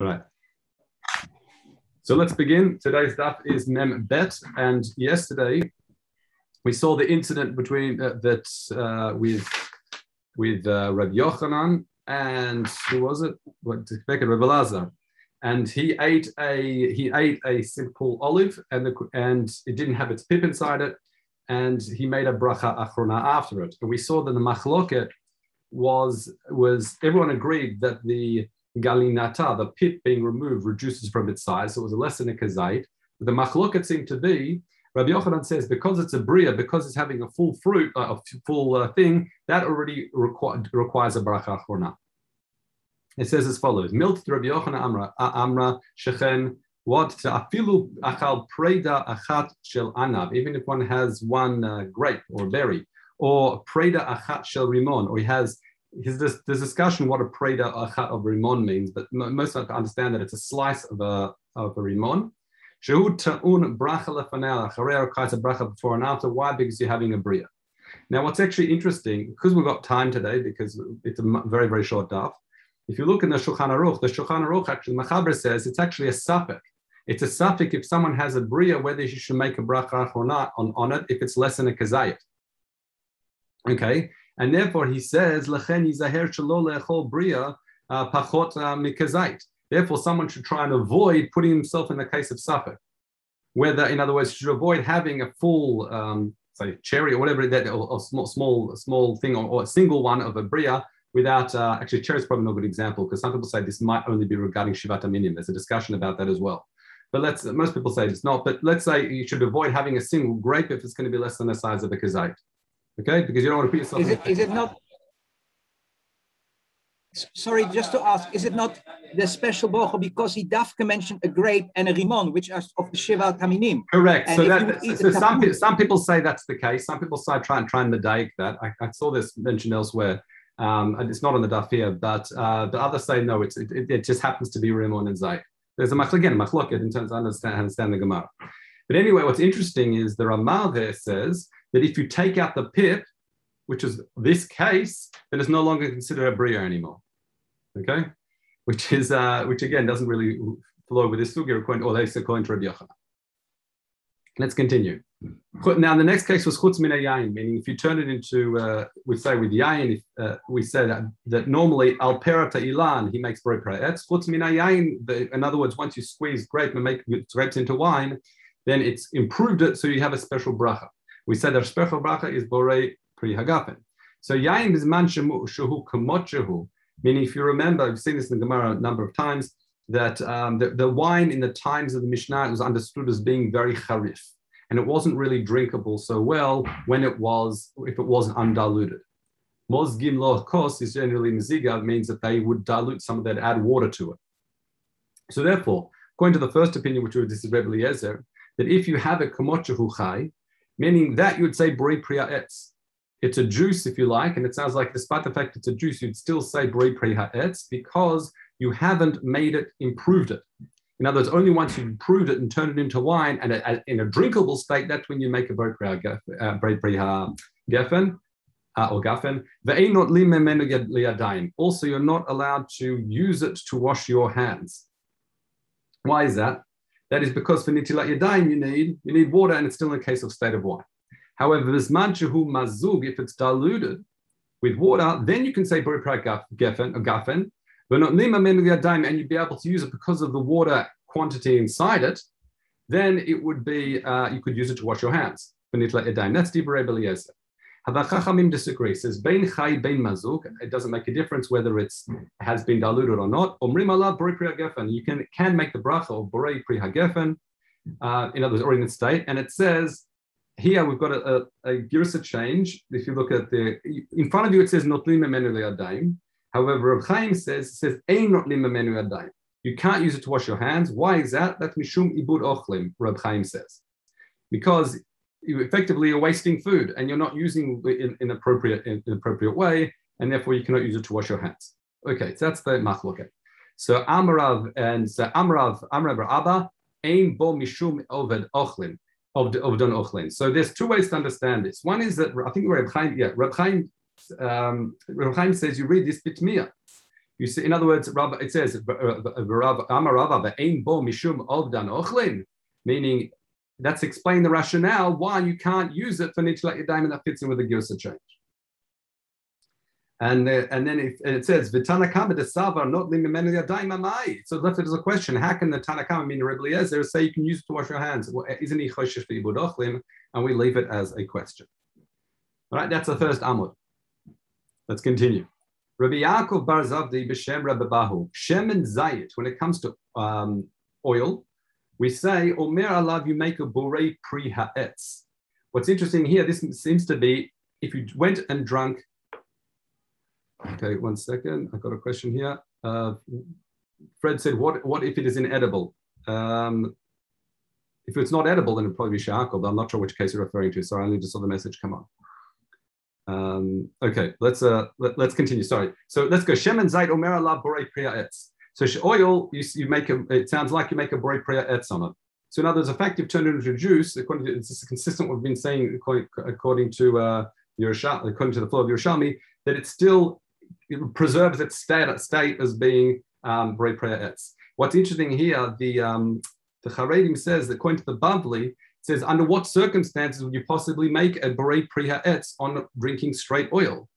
Right. So let's begin. Today's daf is Mem Bet, and yesterday we saw the incident between uh, that uh, with with uh, Rabbi Yochanan and who was it? What Rabbi Lazar, and he ate a he ate a simple olive, and the and it didn't have its pip inside it, and he made a bracha achrona after it. And we saw that the machloket was was everyone agreed that the galinata, the pit being removed, reduces from its size. So it was less than a kazait. The machloket seemed to be, Rabbi Yochanan says, because it's a bria, because it's having a full fruit, uh, a full uh, thing, that already requ- requires a bracha achorna. It says as follows: Milt Rabbi Yochanan Amra Amra Shechen. What afilu achal preda achat shel anav, even if one has one uh, grape or berry, or preda achat shel rimon, or he has his this, this discussion what a preda achat of rimon means, but most of us understand that it's a slice of a of a rimon. Shehu ta'un bracha lefanel acharei bracha before and after. Why? Because you're having a bria. Now, what's actually interesting, because we've got time today, because it's a very very short daf. If you look in the Shulchan Aruch, the Shulchan Aruch actually Mechaber says it's actually a suffix. It's a suffix if someone has a bria, whether you should make a bracha or not on, on it, if it's less than a kazayit. Okay, and therefore he says, yizaher shelo bria uh, pachot uh, mikazait. Therefore, someone should try and avoid putting himself in the case of suffer. Whether, in other words, should avoid having a full, um, say, cherry or whatever that, or, small, small, small thing, or, or, a single one of a bria without, uh, actually, cherry is probably not a good example because some people say this might only be regarding shivat minim. There's a discussion about that as well. But let's, most people say it's not, but let's say you should avoid having a single grape if it's going to be less than the size of a kazait. Okay, because you don't want to put yourself. Is it, is it not? Sorry, just to ask, is it not the special bocho because he dafka mentioned a grape and a rimon, which are of the shivat minim? Correct. And so, that, so some, people, some people say that's the case. Some people say try and try and medake that. I, I saw this mentioned elsewhere. Um, and it's not on the daf here, but uh, the others say no. It's, it, it just happens to be rimon and zayt. There's a machlok again, machloket in terms of understand, understand the gemara. But anyway, what's interesting is the Ramah there says that if you take out the pip, which is this case, then it's no longer considered a bria anymore. Okay, which is uh, which again doesn't really flow with this sugya according, or say according to. Let's continue. Now the next case was chutz min yain, meaning if you turn it into, uh, we say with yain, uh, we say that, that normally al perata ilan he makes bread praetz. Chutz min yain, in other words, once you squeeze grape and make grapes into wine, then it's improved it so you have a special bracha. We said our special bracha is borei pri hagafen. So yain is man shehu kamot meaning if you remember, I've seen this in the Gemara a number of times, that um, the, the, wine in the times of the Mishnah was understood as being very charif, and it wasn't really drinkable so well when it was, if it wasn't undiluted. Mozgim lo kos is generally miziga, means that they would dilute some of that, add water to it. So therefore, according to the first opinion, which was this is Rebbe Eliezer, that if you have a kamochahu chai, meaning that you would say bri priya etz. It's a juice, if you like, and it sounds like despite the fact it's a juice, you'd still say bri priya etz because you haven't made it, improved it. In other words, only once you've improved it and turned it into wine and a, a, in a drinkable state, that's when you make a bri priya uh, geffen. Uh, or gafen. Also, you're not allowed to use it to wash your hands. Why is that? That is because for nitilat yadayim you need you need water, and it's still in a case of state of wine. However, manchuhu mazug, if it's diluted with water, then you can say buriprak gefen or gafen, but not lima yadayim, and you'd be able to use it because of the water quantity inside it. Then it would be uh, you could use it to wash your hands. For nitla yadain. That's Dibra Eliezer. Chachamim disagree. Says bein chai bein mazuk. It doesn't make a difference whether it's has been diluted or not. Omrim alav borei pri hagefen. You can can make the bracha of borei pri hagefen. Uh, in other words, or in its state, and it says here we've got a, a, a girsa change. If you look at the in front of you, it says not lima menu le'adaim. However, Reb Chaim says it says ein not lima menu le'adaim. You can't use it to wash your hands. Why is that? That's mishum ibud ochlim. Reb Chaim says because you effectively are wasting food and you're not using it in, in appropriate in, in appropriate way, and therefore you cannot use it to wash your hands. Okay, so that's the machloket. So Amrav and so Amrav Amrav Abba aim bo mishum oved ochlin of ovdon ochlin. So there's two ways to understand this. One is that I think Reb Chaim, yeah, Reb Chaim, um, Reb Chaim says you read this bitmia. You see, in other words, it says Amarava bo mishum ovdan ochlin, meaning that's explain the rationale why you can't use it for nitlat yadayim, and that fits in with the girsa change. And, uh, and then if, and it says Vitanakama de Sava not amai. So left it as a question: How can the Tanakama mean Rebbe Eliezer say you can use it to wash your hands? Well, isn't he choshesh for And we leave it as a question. All right, that's the first amud. Let's continue. Rabbi Yaakov Bar Zavdi b'Shem Rabbi Bahu. Shemen Zayit, when it comes to um, oil, we say, Omer alav, you make a borei pri ha'etz. What's interesting here, this seems to be if you went and drank. Okay, one second. I've got a question here. Uh, Fred said, what, what if it is inedible? Um, if it's not edible, then it'll probably be shakal, but I'm not sure which case you're referring to. Sorry, I only just saw the message come on. Um, okay, let's uh, let, us continue. Sorry. So let's go. Shem and Zayd Omer Allah Borei Priya Etz. So oil, you, you make a, it sounds like you make a Borei Priya Etz on it. So in other words, the fact you've turned it into juice, according to, it's consistent with what we've been saying according, to uh, Yerushalmi, according to the flow of Yerushalmi, that it still it preserves its state, state as being um, Borei Priya Etz. What's interesting here, the um, the Charedim says that according to the Bavli, says, under what circumstances would you possibly make a beret priha etz on drinking straight oil?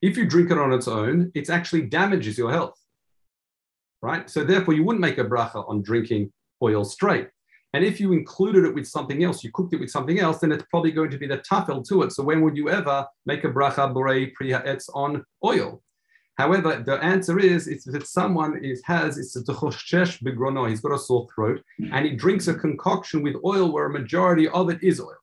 If you drink it on its own, it actually damages your health, right? So therefore, you wouldn't make a bracha on drinking oil straight. And if you included it with something else, you cooked it with something else, then it's probably going to be the tafel to it. So when would you ever make a bracha borei priha etz on oil? However, the answer is it's that someone is, has it's a choshesh he's got a sore throat, and he drinks a concoction with oil where a majority of it is oil.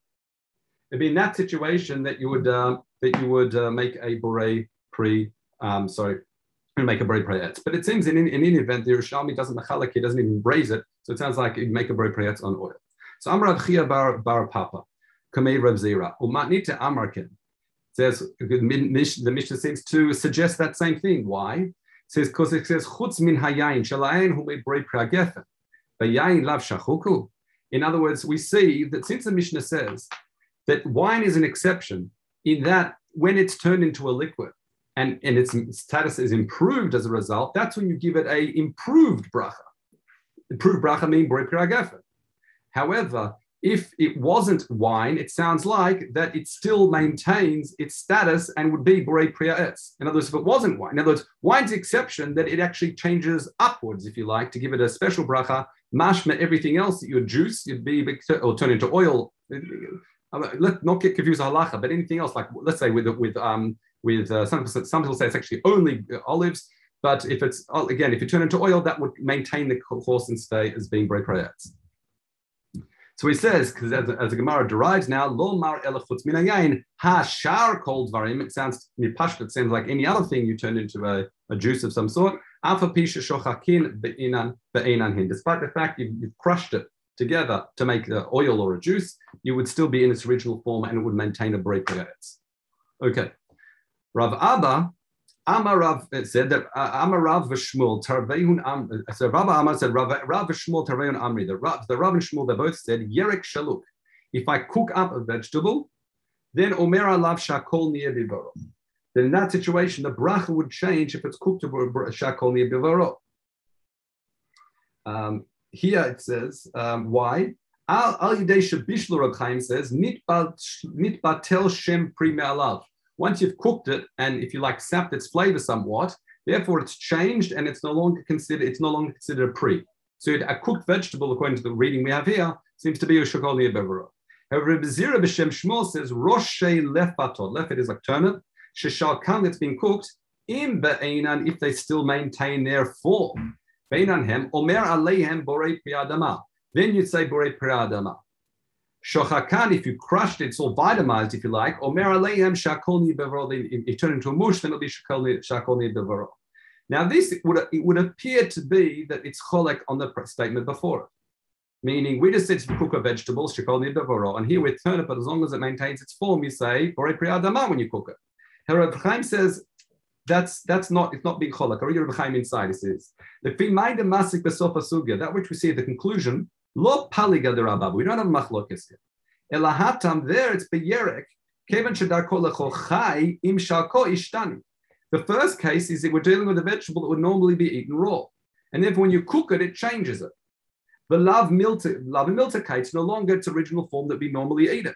It'd be in that situation that you would uh, that you would uh, make a bore pre, um, sorry, make a bore prayetz. But it seems in, in, in any event, the Yerushalmi doesn't mechalak, he doesn't even raise it, so it sounds like you make a bore prayetz on oil. So Amrav Chia bar, bar Papa, Kamei Rav Zira, Umatnita Amarkin says the Mishnah seems to suggest that same thing. Why? Says because it says chutz min hayayin shalayin hu brei pragefen, yayin lav shachuku. In other words, we see that since the Mishnah says that wine is an exception in that when it's turned into a liquid and, and its status is improved as a result, that's when you give it a improved bracha. Improved bracha means pragefen. However, if it wasn't wine, it sounds like that it still maintains its status and would be Borei Priya Etz. In other words, if it wasn't wine, in other words, wine's exception that it actually changes upwards, if you like, to give it a special bracha. Mashma, everything else your juice, you'd be or turn into oil. Let not get confused halacha, but anything else, like let's say with with um with uh, some some people say it's actually only uh, olives. But if it's uh, again, if you turn into oil, that would maintain the course and stay as being Priya So he says, because as, as the Gemara derives now, lo mar elachutz minayain ha shar called varim. It sounds mipashk. It sounds like any other thing you turn into a, a juice of some sort. Alpha pisha shochakin be'inan hin. Despite the fact you've, you've crushed it together to make the oil or a juice, you would still be in its original form and it would maintain a break Okay. Rav Abba Amarav said that uh, Amarav v'Shmuel Tarveihun Am. So Rav Amar said Rav Rav v'Shmuel Tarveihun Amri. The Rav, the Rav and Shmuel they both said Yerek Shaluk. If I cook up a vegetable, then Omer Alav Shakol Nia Bivoro. Then in that situation, the bracha would change if it's cooked to Shakol Nia Bivoro. Um, here it says um, why. Al Yidei Shabishlu Rab Chaim says Nit Tel Shem Pri Me'alav. Once you've cooked it and if you like sapped its flavor somewhat, therefore it's changed and it's no longer considered it's no longer considered a pre. So a cooked vegetable, according to the reading we have here, seems to be a shakol bevero. However, Zira b'shem Shmuel says roshe lefatot. Lefet is like turnip. Sheshalkan that's been cooked in be'enan if they still maintain their form. Be'enan hem omer aleihem borei priadama. Then you'd say borei priadama. Shochakan, if you crushed it, it's all vitamized, if you like. Omer aleihem shakolni bevaro. It turned into a mush, then it'll be shakolni bevaro. Now, this would it would appear to be that it's cholek on the statement before it, meaning we just said to cook a vegetable, shakolni bevaro, and here with turnip, but as long as it maintains its form, you say bore priadama when you cook it. Herod Chaim says that's that's not it's not being cholek. Or Rabbi Chaim inside. He says the masik besofa sugya, that which we see at the conclusion Lo paliga the rabab. We don't have machlokes here. Elahatam there it's beyerek. Kevan shadar kol chai im ishtani. The first case is that we're dealing with a vegetable that would normally be eaten raw. And therefore, when you cook it, it changes it. The love milta, love milticates no longer its original form that we normally eat it.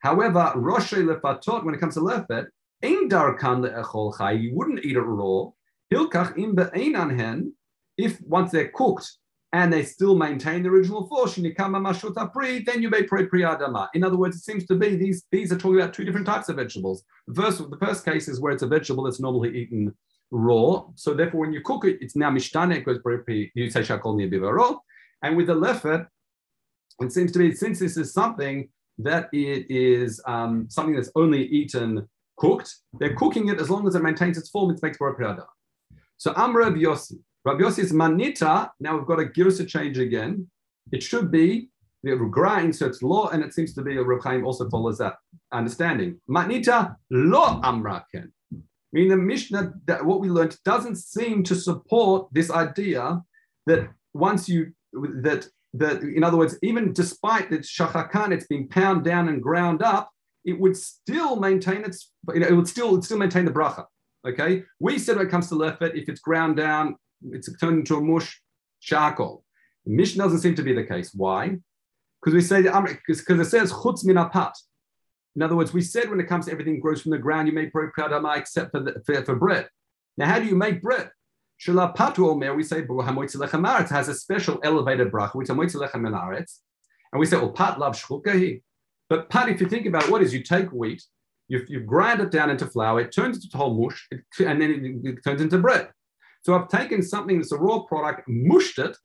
However, roshe lefatot, when it comes to lefet, ein darkan le'echol chai, you wouldn't eat it raw. Hilkach im be'einan hen, if once they're cooked and they still maintain the original form, then you may pray priyadama. In other words, it seems to be these, these are talking about two different types of vegetables. The first, the first case is where it's a vegetable that's normally eaten raw. So therefore, when you cook it, it's now mishtane, it you say shakol raw. And with the lefet, it seems to be, since this is something that it is um, something that's only eaten cooked, they're cooking it as long as it maintains its form, it makes priyada. So Amra Yossi. Rabbi Yossi is manita. Now we've got to give us a girsa change again. It should be the grind, so it's law, and it seems to be a Reb also follows that understanding. Manita lo amraken. Meaning the Mishnah, that what we learned doesn't seem to support this idea that once you that that in other words, even despite that shachakan, it's been pounded down and ground up, it would still maintain its, you know, it would still, it still maintain the bracha. Okay, we said when it comes to lefet, if it's ground down, it's turned into a mush charcoal. Mishnah doesn't seem to be the case. Why? Because we say because it says chutz min apat. In other words, we said when it comes to everything grows from the ground, you make bread except for, the, for, for bread. Now, how do you make bread? Shalapatu omer, we say it has a special elevated bracha, which is and we say, well, pat lav shchukahi. But pat, if you think about it, what is you take wheat, you, you grind it down into flour, it turns into whole mush, it, and then it, it turns into bread. So I've taken something that's a raw product, mushed it,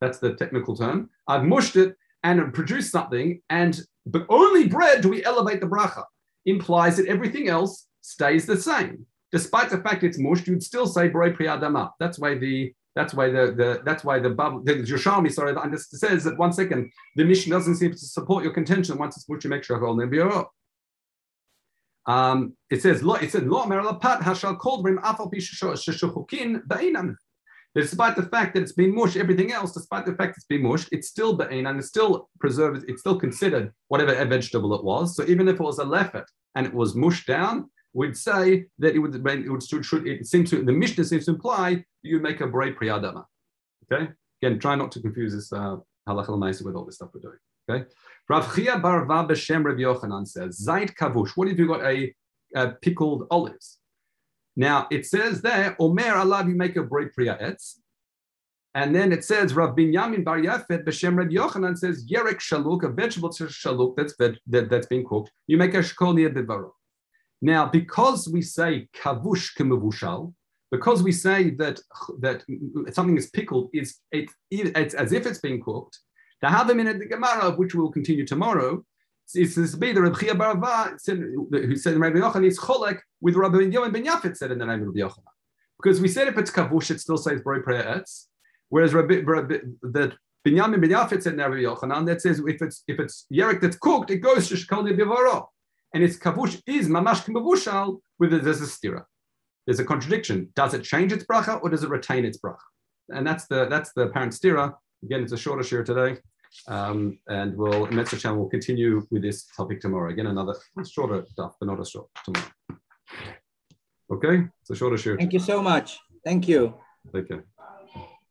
that's the technical term. I've mushed it and produced something, and but only bread do we elevate the bracha. Implies that everything else stays the same. Despite the fact it's mushed, you'd still say broi priyadama. That's why the that's why the, the that's why the Bible, the Yerushalmi, sorry, the, says that one second, the Mishnah doesn't seem to support your contention. Once it's mushed, you make sure um, it says it ba'inam. Despite the fact that it's been mushed, everything else, despite the fact it's been mushed, it's still and it's still preserved, it's still considered whatever a vegetable it was. So even if it was a lefet and it was mushed down, we'd say that it would, it would should, should it seems to the Mishnah seems to imply you make a brei priyadama. Okay, again, try not to confuse this uh, halacha with all this stuff we're doing. Okay, Rav Chia Barva B'Shem Rav Yochanan says Zait Kavush. What if you got a, a, pickled olives? Now it says there Omer Allah you make a brei etz. And then it says Rav Binyamin Bar Yafet B'Shem Rav Yochanan says Yerek Shaluk, a vegetable shaluk that's that, that's being cooked. You make a shkol near bivaro. Now, because we say kavush kemavushal, because we say that that something is pickled, is it, it's as if it's being cooked. The Havim in the Gemara, which we'll continue tomorrow, is this be the Rabbi Barava who said in Rabbi Yochanan is cholek with Rabbi Yochanan ben Yafet said in the name of Rabbi Yochanan. Because we said if it's kavush, it still says Broi Prayer Etz, whereas Rabbi, Rabbi, that Binyamin ben Yafet said in Rabbi Yochanan that says if it's if it's yerek that's cooked, it goes to Shkal Bivaro and its kavush is mamash kimavushal, with there's a stira. There's a contradiction. Does it change its bracha or does it retain its bracha? And that's the that's the apparent stira. Again, it's a shorter share today. Um, and we'll Metzger channel will continue with this topic tomorrow. Again, another shorter stuff, but not a short tomorrow. Okay, it's a shorter share. Thank you so much. Thank you. Take care.